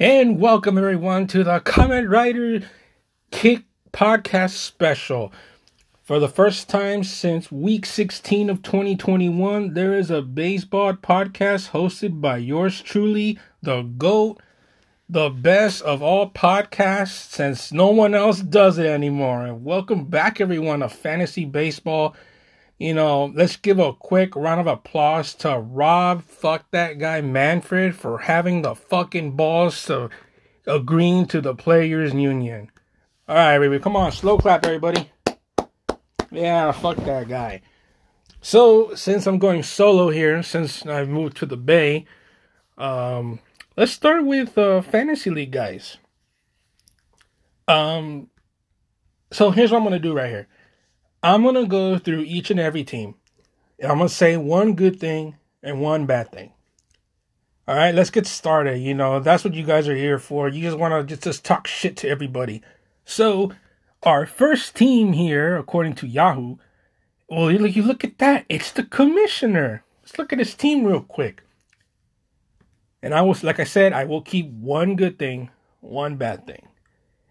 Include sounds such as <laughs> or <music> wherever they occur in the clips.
And welcome everyone to the Comment Writer Kick Podcast Special. For the first time since week 16 of 2021, there is a baseball podcast hosted by yours truly, the GOAT, the best of all podcasts since no one else does it anymore. And welcome back everyone to Fantasy Baseball. You know, let's give a quick round of applause to Rob, fuck that guy Manfred, for having the fucking balls to agreeing to the players' union. All right, everybody, come on, slow clap, everybody. Yeah, fuck that guy. So, since I'm going solo here, since I've moved to the Bay, um, let's start with uh, fantasy league guys. Um, so here's what I'm gonna do right here. I'm gonna go through each and every team. I'm gonna say one good thing and one bad thing. All right, let's get started. You know that's what you guys are here for. You just want to just, just talk shit to everybody. So, our first team here, according to Yahoo, well, you look, you look at that. It's the commissioner. Let's look at his team real quick. And I was, like I said, I will keep one good thing, one bad thing.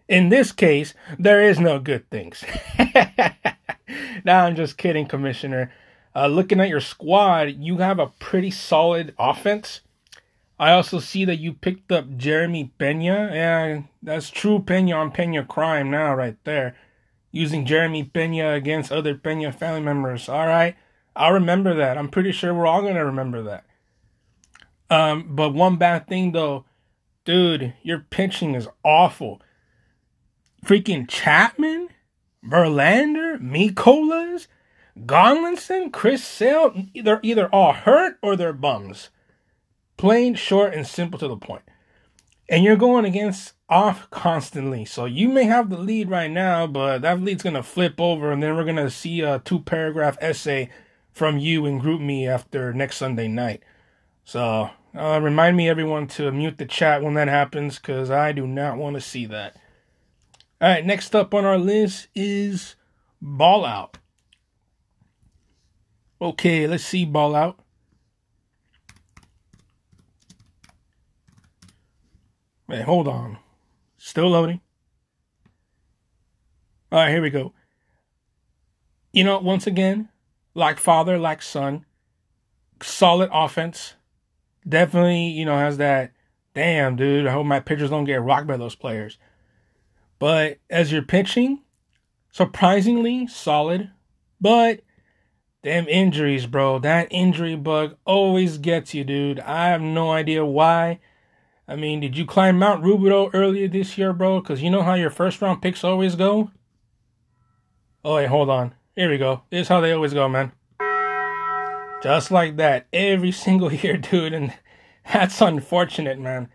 In this case, there is no good things. <laughs> <laughs> now I'm just kidding, Commissioner. Uh, looking at your squad, you have a pretty solid offense. I also see that you picked up Jeremy Pena. Yeah, that's true Pena on Pena crime now, right there. Using Jeremy Pena against other Pena family members. All right, I'll remember that. I'm pretty sure we're all gonna remember that. Um, but one bad thing though, dude, your pitching is awful. Freaking Chapman, Verlander, Mikolas, Gonlinson, Chris Sale, they're either all hurt or they're bums. Plain, short, and simple to the point. And you're going against off constantly. So you may have the lead right now, but that lead's going to flip over, and then we're going to see a two paragraph essay from you and GroupMe after next Sunday night. So uh, remind me, everyone, to mute the chat when that happens because I do not want to see that. All right, next up on our list is Ball Out. Okay, let's see Ball Out. Wait, hold on. Still loading. All right, here we go. You know, once again, like father, like son, solid offense. Definitely, you know, has that. Damn, dude. I hope my pitchers don't get rocked by those players. But as you're pitching, surprisingly solid. But damn injuries, bro. That injury bug always gets you, dude. I have no idea why. I mean, did you climb Mount Rubidoux earlier this year, bro? Because you know how your first round picks always go? Oh, wait, hold on. Here we go. This is how they always go, man. Just like that. Every <laughs> single year, dude. And <laughs> that's unfortunate, man.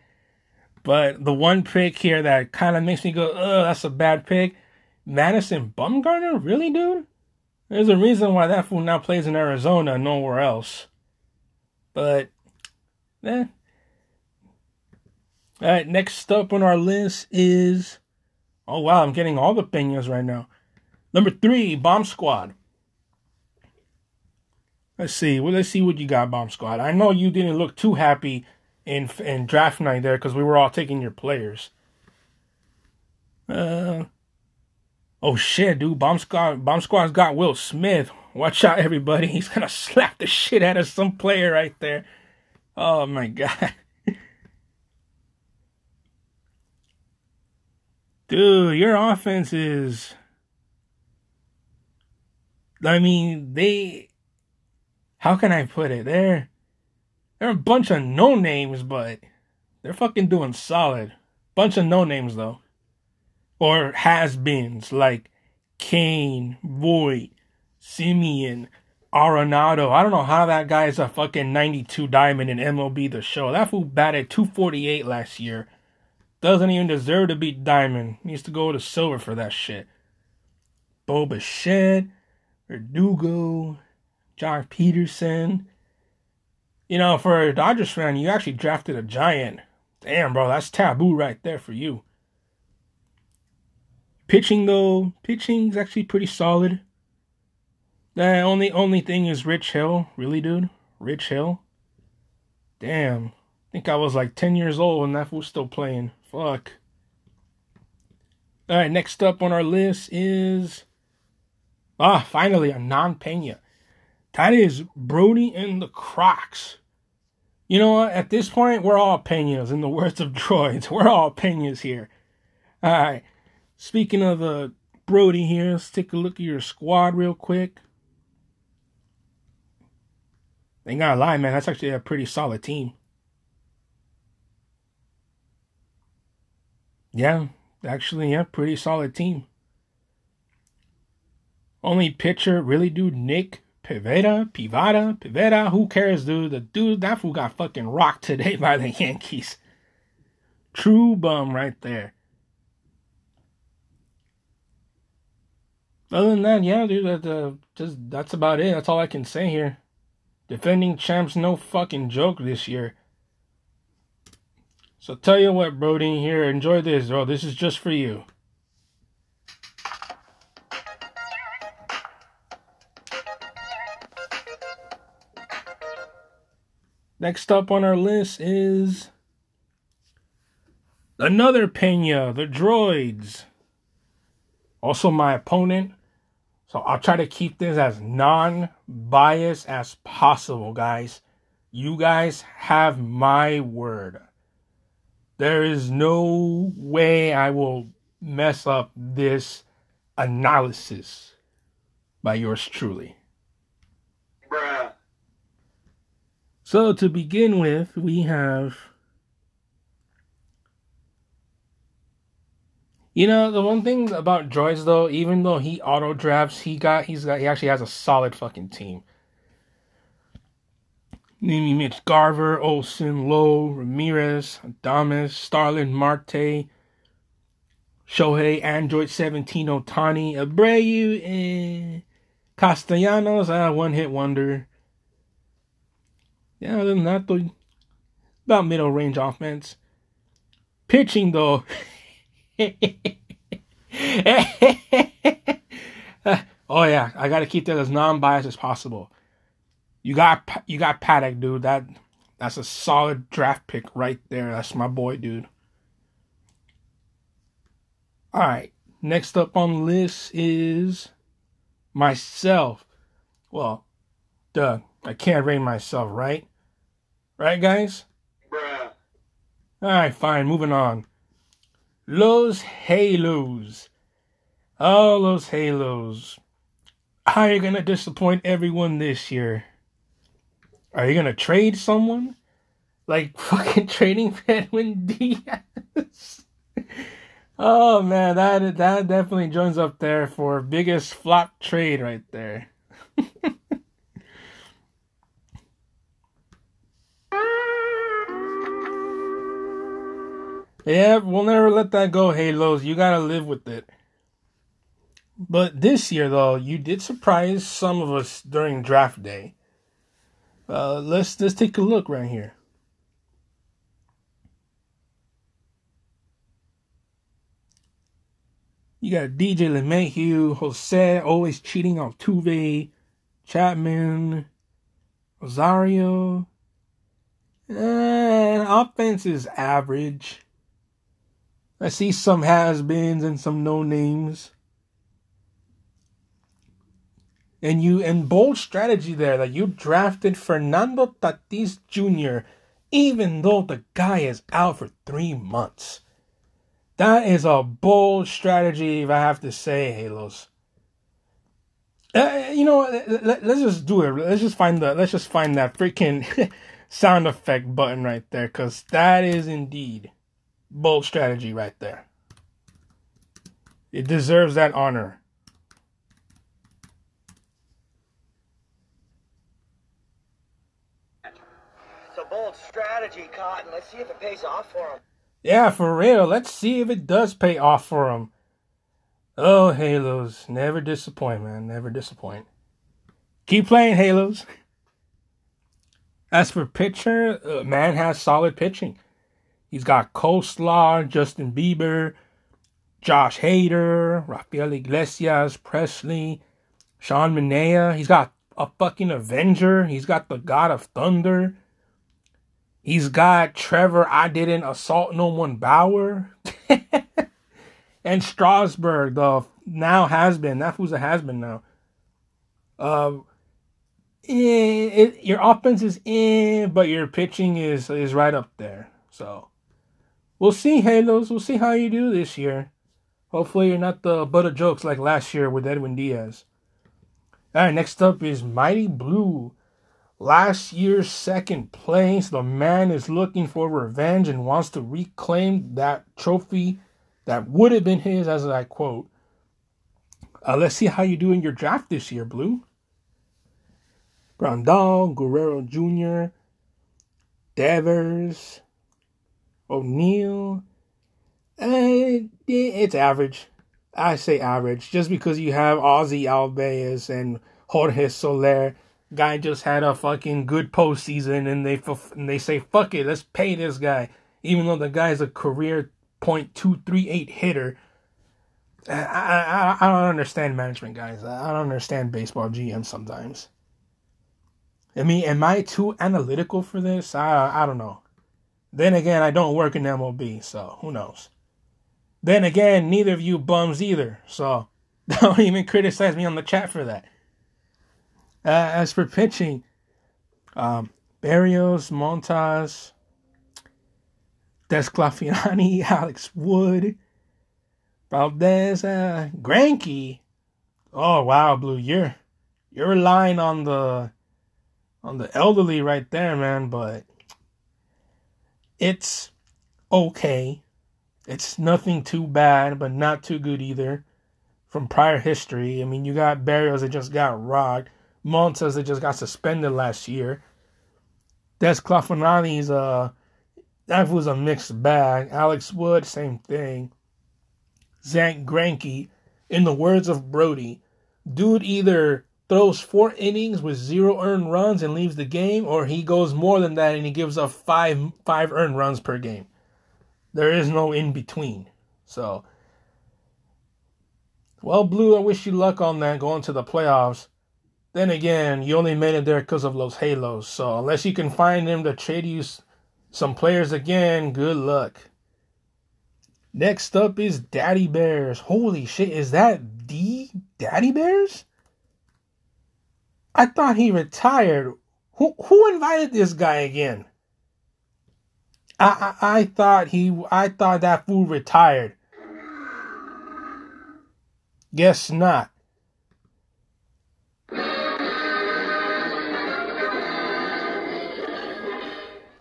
But the one pick here that kind of makes me go, oh, that's a bad pick. Madison Bumgarner? Really, dude? There's a reason why that fool now plays in Arizona, nowhere else. But, eh. All right, next up on our list is. Oh, wow, I'm getting all the Peñas right now. Number three, Bomb Squad. Let's see. Well, let's see what you got, Bomb Squad. I know you didn't look too happy in in draft night there because we were all taking your players. Uh, oh shit, dude! Bomb Squad, Bomb Squad's got Will Smith. Watch out, everybody! <laughs> He's gonna slap the shit out of some player right there. Oh my god, <laughs> dude! Your offense is. I mean, they. How can I put it? They're they're a bunch of no names, but they're fucking doing solid. Bunch of no names though. Or has beens like Kane, Voit, Semien, Arenado. I don't know how that guy is a fucking 92 diamond in MLB the show. That fool batted 248 last year. Doesn't even deserve to be diamond. Needs to go to silver for that shit. Bo Bichette, Verdugo, Joc Pederson, you know, for a Dodgers fan, you actually drafted a giant. Damn, bro, that's taboo right there for you. Pitching though, pitching's actually pretty solid. The only only thing is Rich Hill, really, dude. Rich Hill. Damn, I think I was like ten years old and that was still playing. Fuck. All right, next up on our list is ah, finally a non Pena. That is Brody and the Crocs. You know what? At this point, we're all Penas. In the words of droids, <laughs> we're all Penas here. All right. Speaking of uh, Brody here, let's take a look at your squad real quick. Ain't gonna lie, man. That's actually a pretty solid team. Yeah, actually, yeah, pretty solid team. Only pitcher, really, dude, Nick Pivetta, Pivada, Pivetta, who cares, dude? The dude, that fool got fucking rocked today <laughs> by the Yankees. True bum right there. Other than that, yeah, dude, that, uh, just that's about it. That's all I can say here. Defending champs, no fucking joke this year. So tell you what, Brody, here, enjoy this, bro. This is just for you. Next up on our list is another Pena, the droids. Also, my opponent. So I'll try to keep this as non biased as possible, guys. You guys have my word. There is no way I will mess up this analysis by yours truly. Bruh. So to begin with, we have You know, the one thing about droids though, even though he auto drafts, he got he's got he actually has a solid fucking team. Naming Mitch Garver, Olson, Lowe, Ramirez, Adames, Starlin, Marte, Shohei, Android 17, Ohtani, Abreu, and Castellanos, uh, one hit wonder. Yeah, other than that, though, about middle range offense. Pitching, though. <laughs> oh yeah, I got to keep that as non-biased as possible. You got you got Paddack, dude. That that's a solid draft pick right there. That's my boy, dude. All right, next up on the list is myself. Well, duh, I can't rate myself, right? Right, guys? Bruh. All right, fine. Moving on. Los Halos. Oh, All those Halos. How are you going to disappoint everyone this year? Are you going to trade someone? Like <laughs> fucking trading <laughs> Edwin Diaz? oh man, that that definitely joins up there for biggest flop trade right there. <laughs> Yeah, we'll never let that go, Halos. You gotta live with it. But this year, though, you did surprise some of us during draft day. Uh, let's let's take a look right here. You got DJ LeMahieu, Jose always cheating on Tuve, Chapman, Rosario. And offense is average. I see some has beens and some no names. And you and bold strategy there that you drafted Fernando Tatis Jr., even though the guy is out for three months. That is a bold strategy, if I have to say, Halos. Uh, you know, let, us just do it. Let's just find the. Let's just find that freaking <laughs> sound effect button right there, because that is indeed bold strategy right there. It deserves that honor. It's a bold strategy, Cotton. Let's see if it pays off for him. Yeah, for real. Let's see if it does pay off for him. Oh, Halos. Never disappoint, man. Never disappoint. Keep playing, Halos. As for pitcher, uh, man has solid pitching. He's got Coleslaw, Justin Bieber, Josh Hader, Rafael Iglesias, Pressly, Sean Manaea. He's got a fucking Avenger. He's got the God of Thunder. He's got Trevor. I didn't assault no one. Bauer. <laughs> and Strasburg, the now has been. That who's a has been now. Uh, eh, it, your offense is in, but your pitching is is right up there. So we'll see, Halos. We'll see how you do this year. Hopefully, you're not the butt of jokes like last year with Edwin Diaz. All right, next up is Mighty Blue. Last year's second place. The man is looking for revenge and wants to reclaim that trophy that would have been his, as I quote. Uh, let's see how you do in your draft this year, Blue. Grandal, Guerrero Jr., Devers, O'Neill, uh, it's average. I say average, just because you have Ozzy Albies and Jorge Soler. Guy just had a fucking good postseason, and they and they say fuck it, let's pay this guy, even though the guy's a career point two three eight hitter. I, I I don't understand management, guys. I don't understand baseball GM sometimes. I mean, am I too analytical for this? I I don't know. Then again, I don't work in MLB, so who knows. Then again, neither of you bums either. So <laughs> don't even criticize me on the chat for that. Uh, as for pitching, um, Berrios, Montas, DeSclafani, <laughs> Alex Wood, Valdez, uh, Greinke. Oh wow, Blue, you're you're relying on the on the elderly right there, man. But it's okay. It's nothing too bad, but not too good either. From prior history, I mean, you got Berrios that just got rocked, Montas that just got suspended last year. DeSclafani's uh, that was a mixed bag. Alex Wood, same thing. Zach Greinke, in the words of Brody, dude either throws four innings with zero earned runs and leaves the game, or he goes more than that and he gives up five five earned runs per game. There is no in between. So, well, Blue, I wish you luck on that going to the playoffs. Then again, you only made it there because of those halos. So unless you can find them to trade you some players again, good luck. Next up is Daddy Bears. Holy shit, is that the Daddy Bears? I thought he retired. Who who invited this guy again? I, I, I thought he I thought that fool retired. Guess not.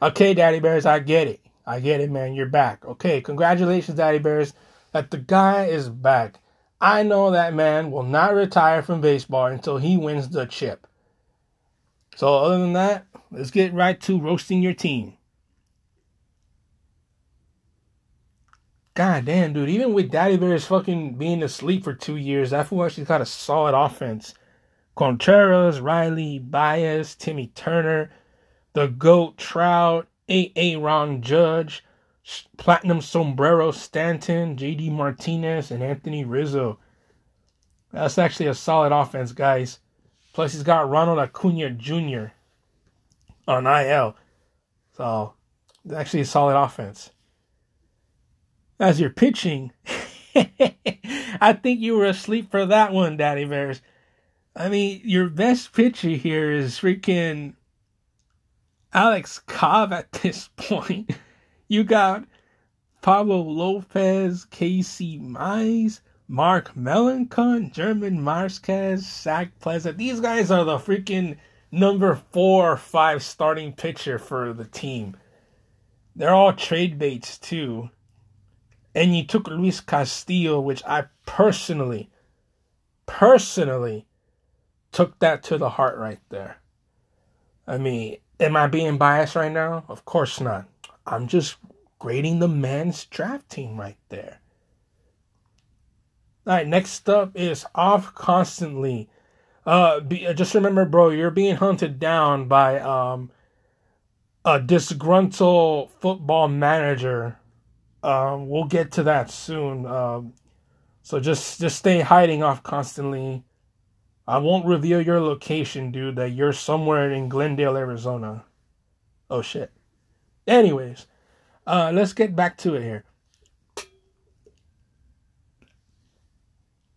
Okay, Daddy Bears, I get it. I get it, man. You're back. Okay, congratulations, Daddy Bears, that the guy is back. I know that man will not retire from baseball until he wins the chip. So, other than that, let's get right to roasting your team. God damn, dude. Even with Daddy Bears fucking being asleep for two years, that fool actually got a solid offense. Contreras, Riley, Baez, Timmy Turner, the GOAT, Trout, A.A. Ron Judge, Platinum Sombrero Stanton, J.D. Martinez, and Anthony Rizzo. That's actually a solid offense, guys. Plus, he's got Ronald Acuna Jr. on IL. So, it's actually a solid offense as you're pitching. <laughs> I think you were asleep for that one, Daddy Bears. I mean, your best pitcher here is freaking Alex Cobb at this <laughs> point. You got Pablo Lopez, Casey Mize, Mark Melancon, German Marquez, Zach Plesac. These guys are the freaking number four or five starting pitcher for the team. They're all trade baits too and you took Luis Castillo, which I personally, personally took that to the heart right there. I mean, am I being biased right now? Of course not. I'm just grading the man's draft team right there. All right, next up is off constantly. Uh, be, just remember, bro, you're being hunted down by um a disgruntled football manager um, we'll get to that soon. Um, So just just stay hiding off constantly. I won't reveal your location, dude, that you're somewhere in Glendale, Arizona. Oh shit. Anyways, uh let's get back to it here.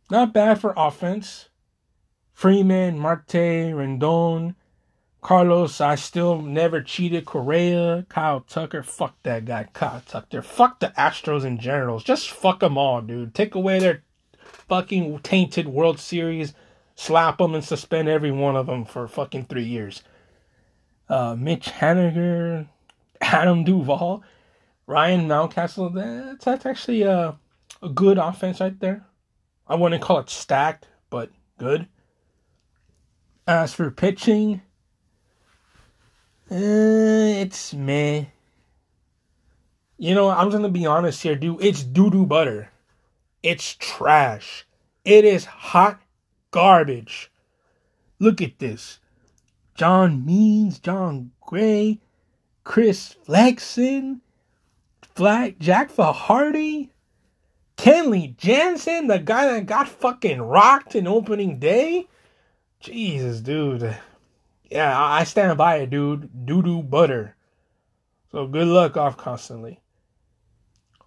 Not bad for offense. Freeman, Marte, Rendon, Carlos, I still never cheated. Correa, Kyle Tucker, fuck that guy, Kyle Tucker. Fuck the Astros in general. Just fuck them all, dude. Take away their fucking tainted World Series, slap them and suspend every one of them for fucking three years. Uh, Mitch Haniger, <laughs> Adam Duvall, Ryan Mountcastle. That's, that's actually a, a good offense right there. I wouldn't call it stacked, but good. As for pitching, uh, it's meh. You know, I'm gonna be honest here, dude. It's doo doo butter. It's trash. It is hot garbage. Look at this. John Means, Jon Gray, Chris Flexen, Flat Jack Flaherty, Kenley Jansen, the guy that got fucking rocked in opening day. Jesus, dude. Yeah, I stand by it, dude. Doo doo butter. So good luck off constantly.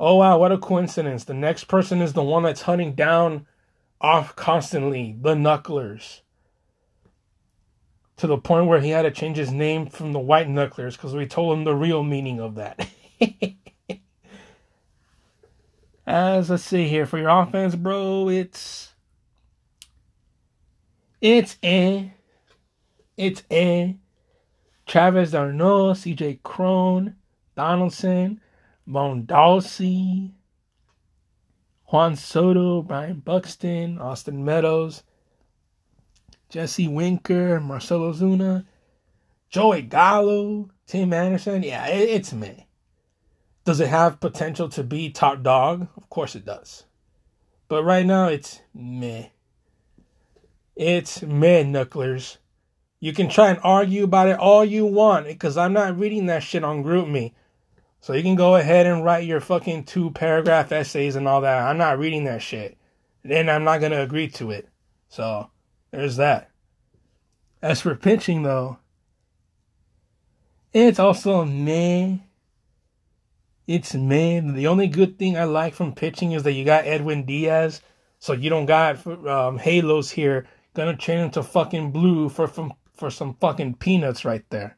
Oh wow, what a coincidence. The next person is the one that's hunting down off constantly, the Knucklers. To the point where he had to change his name from the White Knucklers because we told him the real meaning of that. <laughs> As let's see here for your offense, bro, it's it's eh. It's eh. Travis d'Arnaud, CJ Cron, Donaldson, Mondesi, Juan Soto, Byron Buxton, Austin Meadows, Jesse Winker, Marcell Ozuna, Joey Gallo, Tim Anderson. Yeah, it, it's me. Does it have potential to be top dog? Of course it does. But right now it's meh. It's meh, Knucklers. You can try and argue about it all you want because I'm not reading that shit on GroupMe. So you can go ahead and write your fucking two paragraph essays and all that. I'm not reading that shit. And I'm not going to agree to it. So there's that. As for pitching, though, it's also meh. It's meh. The only good thing I like from pitching is that you got Edwin Diaz. So you don't got um, Halos here gonna change into fucking blue for from for some fucking peanuts right there.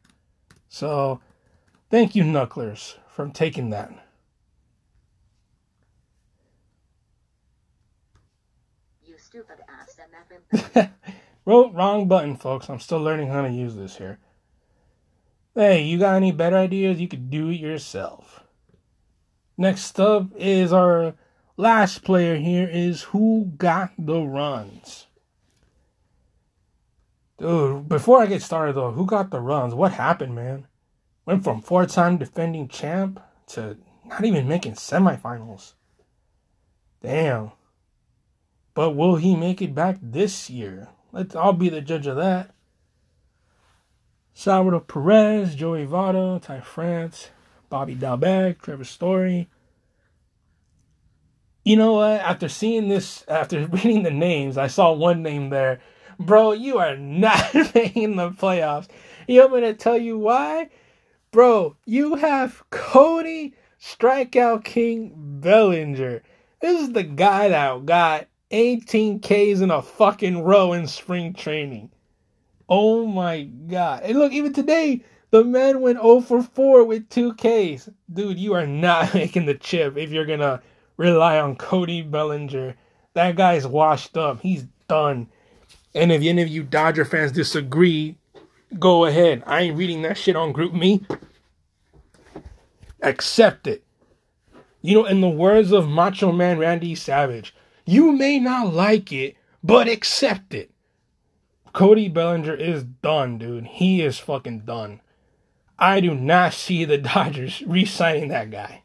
So thank you, Knucklers, for taking that. You stupid ass <laughs> Wrote wrong button, folks. I'm still learning how to use this here. Hey, you got any better ideas? You could do it yourself. Next up is our last player here is who got the runs. Dude, before I get started though, who got the runs? What happened, man? Went from four time defending champ to not even making semifinals. Damn. But will he make it back this year? I'll be the judge of that. Salvador Perez, Joey Votto, Ty France, Bobby Dalbec, Trevor Story. You know what? After seeing this, after <laughs> reading the names, I saw one name there Bro, you are not <laughs> making the playoffs. You want me to tell you why? Bro, you have Cody Strikeout King Bellinger. This is the guy that got 18 Ks in a fucking row in spring training. Oh my god. And look, even today, the man went 0 for 4 with 2 Ks. Dude, you are not <laughs> making the chip if you're gonna rely on Cody Bellinger. That guy's washed up. He's done. And if any of you Dodger fans disagree, go ahead. I ain't reading that shit on GroupMe. Accept it. You know, in the words of Macho Man Randy Savage, you may not like it, but accept it. Cody Bellinger is done, dude. He is fucking done. I do not see the <laughs> Dodgers re signing that guy.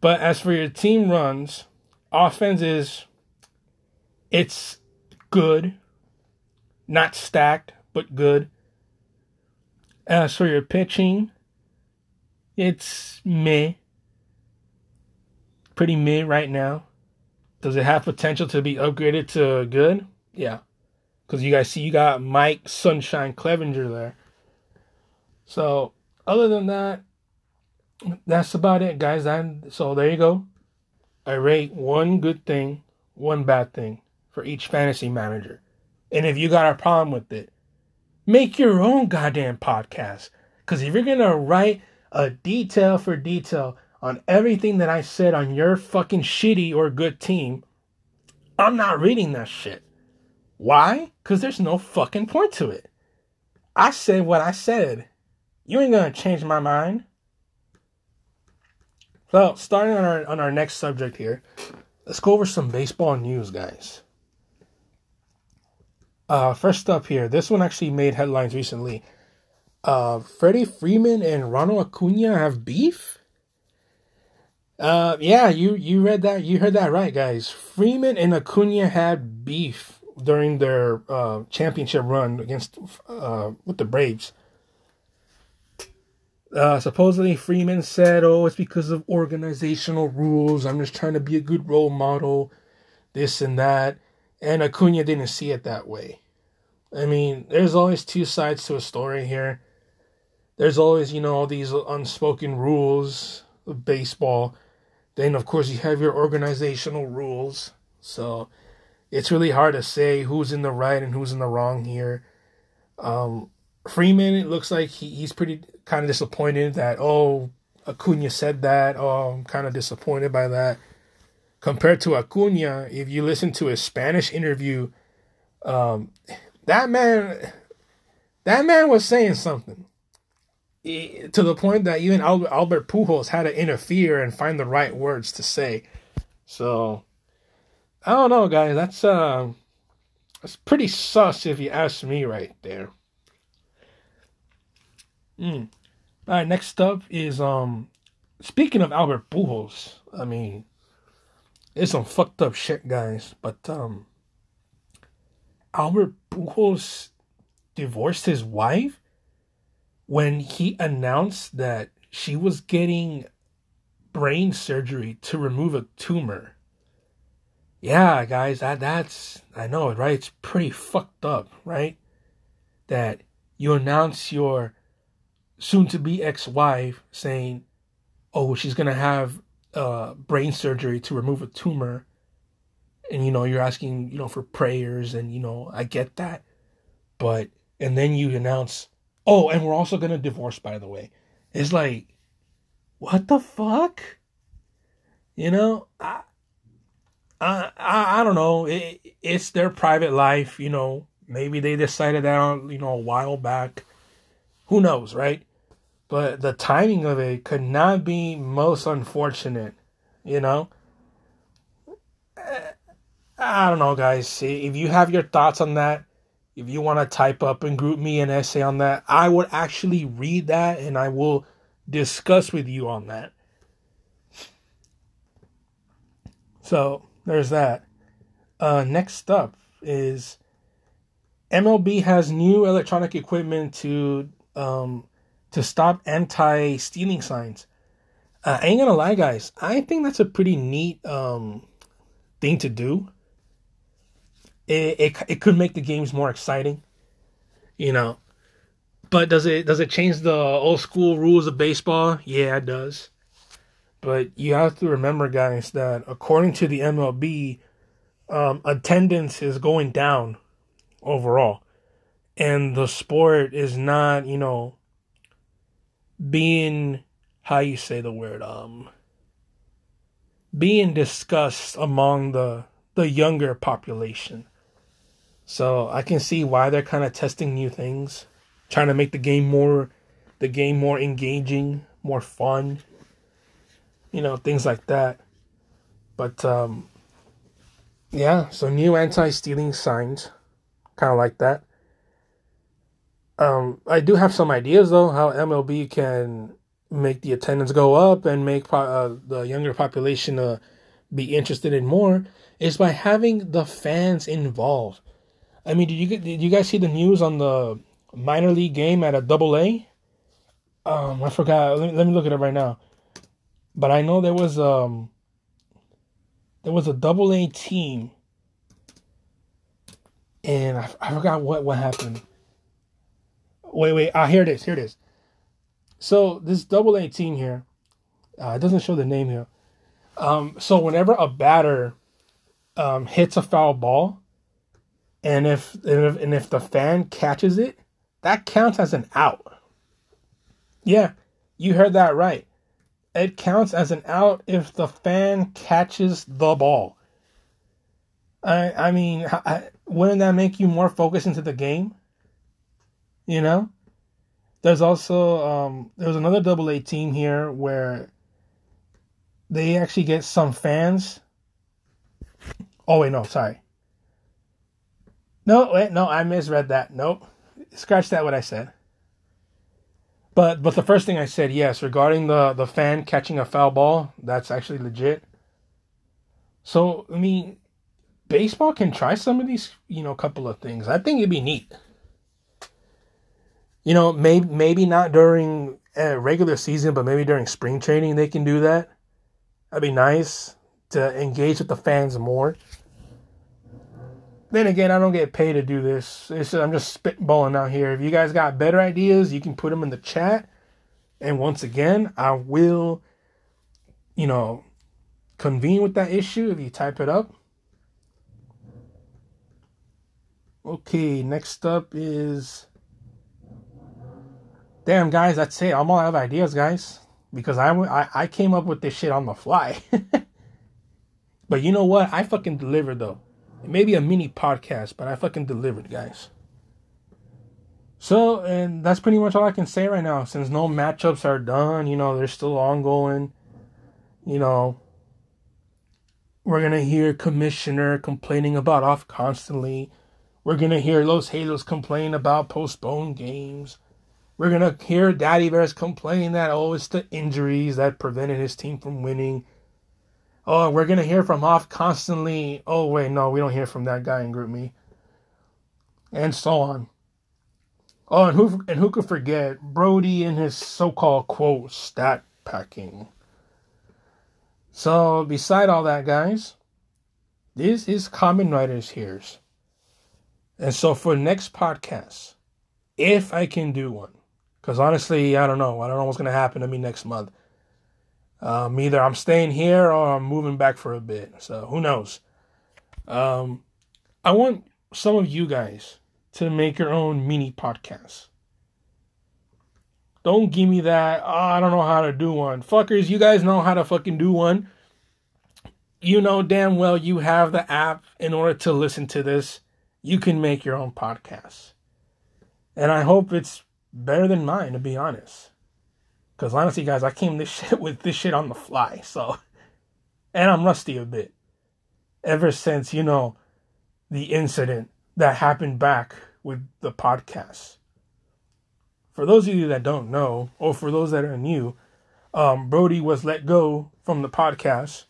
But as for your team runs, offense is it's good. Not stacked, but good. As for your pitching, it's meh. Pretty meh right now. Does it have potential to be upgraded to good? Yeah. Because you guys see, you got Mike Sunshine Clevinger there. So, other than that, that's about it, guys. And so there you go. I rate one good thing, one bad thing for each fantasy manager. And if you got a problem with it, make your own goddamn podcast. Because if you're going to write a detail for detail on everything that I said on your fucking shitty or good team, I'm not reading that shit. Why? Because there's no fucking point to it. I said what I said. You ain't gonna change my mind. So, starting on our on our next subject here, let's go over some baseball news, guys. Uh, first up here, this one actually made headlines recently. Uh, Freddie Freeman and Ronald Acuna have beef. Uh, yeah, you you read that, you heard that right, guys. Freeman and Acuna had beef during their uh, championship run against uh, with the Braves. Uh, supposedly, Freeman said, "Oh, it's because of organizational rules. I'm just trying to be a good role model, this and that." And Acuna didn't see it that way. I mean, there's always two sides to a story here. There's always, you know, all these unspoken rules of baseball. Then, of course, you have your organizational rules. So, it's really hard to say who's in the right and who's in the wrong here. Um, Freeman, it looks like he, he's pretty kind of disappointed that, oh, Acuna said that. Oh, I'm kind of disappointed by that. Compared to Acuna, if you listen to his Spanish interview, um, that man, that man was saying something to the point that even Albert Pujols had to interfere and find the right words to say. So, I don't know, guys. That's uh, that's pretty sus if you ask me, right there. Mm. All right, next up is um speaking of Albert Pujols, I mean it's some fucked up shit, guys, but um Albert Pujols divorced his wife when he announced that she was getting brain surgery to remove a tumor. Yeah, guys, that that's I know, right? It's pretty fucked up, right? That you announce your soon to be ex wife saying, oh, she's going to have uh, brain surgery to remove a tumor. And, you know, you're asking, you know, for prayers. And, you know, I get that. But, and then you announce, oh, and we're also to divorce, by the way. It's like, what the fuck? You know, I, I, I, I don't know. It, it's their private life, you know. Maybe they decided that, you know, a while back who knows, right? But the timing of it could not be most unfortunate, you know? Eh, I don't know, guys. If you have your thoughts on that, if you want to type up and group me an essay on that, I would actually read that and I will discuss with you on that. So there's that. Uh, next up is MLB has new electronic equipment to um, to stop anti-stealing signs. Uh, I ain't gonna lie, guys. I think that's a pretty neat um, thing to do. It, it it could make the games more exciting, you know. But does it does it change the old school rules of baseball? Yeah, it does. But you have to remember, guys, that according to the MLB, um, attendance is going down overall and the sport is not, you know, being how you say the word um being discussed among the the younger population. So I can see why they're kind of testing new things, trying to make the game more the game more engaging, more fun. You know, things like that. But um yeah, so new anti-stealing signs kind of like that. Um, I do have some ideas though how MLB can make the attendance go up and make uh, the younger population uh, be interested in more is by having the fans involved. I mean, did you did you guys see the news on the minor league game at a double A? Um, I forgot. Let me, let me look at it right now. But I know there was um there was a double A team, and I, I forgot what what happened. Wait, wait. Ah, here it is. Here it is. So this double A team here, uh, it doesn't show the name here. Um, so whenever a batter um, hits a foul ball, and if, and if and if the fan catches it, that counts as an out. Yeah, you heard that right. It counts as an out if the fan catches the ball. I I mean, I, wouldn't that make you more focused into the game? You know. There's also um, there's another double A team here where they actually get some fans. Oh wait, no, sorry. No, wait, no, I misread that. Nope. Scratch that what I said. But but the first thing I said, yes, regarding the the fan catching a foul ball, that's actually legit. So I mean, baseball can try some of these, you know, couple of things. I think it'd be neat. You know, maybe maybe not during a regular season, but maybe during spring training they can do that. That'd be nice to engage with the fans more. Then again, I don't get paid to do this. It's, I'm just spitballing out here. If you guys got better ideas, you can put them in the chat. And once again, I will, you know, convene with that issue if you type it up. Okay, next up is Damn, guys, that's it. I'm all out of ideas, guys, because I, I, I came up with this shit on the fly. <laughs> but you know what? I fucking delivered though. It may be a mini podcast, but I fucking delivered, guys. So, and that's pretty much all I can say right now. Since no matchups are done, you know, they're still ongoing. You know, we're gonna hear commissioner complaining about off constantly. We're gonna hear Los Halos complain about postponed games. We're gonna hear Daddy Bears complain that oh it's the injuries that prevented his team from winning. Oh, we're gonna hear from Off constantly. Oh wait, no, we don't hear from that guy in Group Me, and so on. Oh, and who and who could forget Brody and his so-called quote stat packing. So beside all that, guys, this is Common Writers Here's. And so for next podcast, if I can do one, because honestly, I don't know. I don't know what's going to happen to me next month. Um, either I'm staying here or I'm moving back for a bit. So who knows? Um, I want some of you guys to make your own mini podcast. Don't give me that. Oh, I don't know how to do one. Fuckers, you guys know how to fucking do one. You know damn well you have the app in order to listen to this. You can make your own podcast. And I hope it's better than mine, to be honest. Because honestly, guys, I came this <laughs> shit with this shit on the fly, so. And I'm rusty a bit. Ever since, you know, the incident that happened back with the podcast. For those of you that don't know, or for those that are new, um, Brody was let go from the podcast.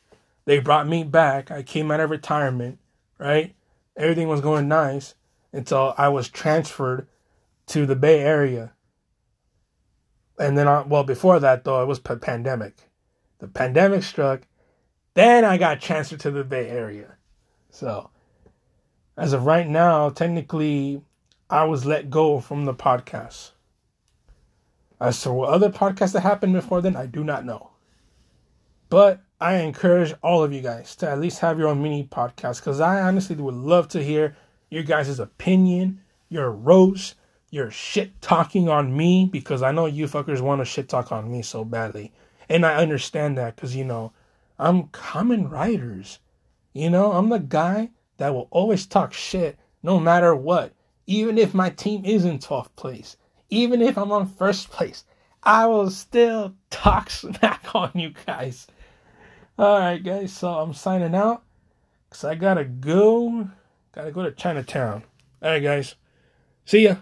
They brought me back. I came out of retirement, right? Everything was going nice until I was transferred to the Bay Area. And then, I, well, before that, though, it was p- pandemic. The pandemic struck. Then I got transferred to the Bay Area. So, as of right now, technically, I was let go from the podcast. As to what other podcasts that happened before then, I do not know. But I encourage all of you guys to at least have your own mini podcast because I honestly would love to hear your guys' opinion, your roast, your shit talking on me because I know you fuckers want to shit talk on me so badly. And I understand that because, you know, I'm common writers. You know, I'm the guy that will always talk shit no matter what. Even if my team is in 12th place, even if I'm on first place, I will still talk <laughs> smack on you guys. Alright, guys, so I'm signing out because I gotta go. Gotta go to Chinatown. Alright, guys. See ya.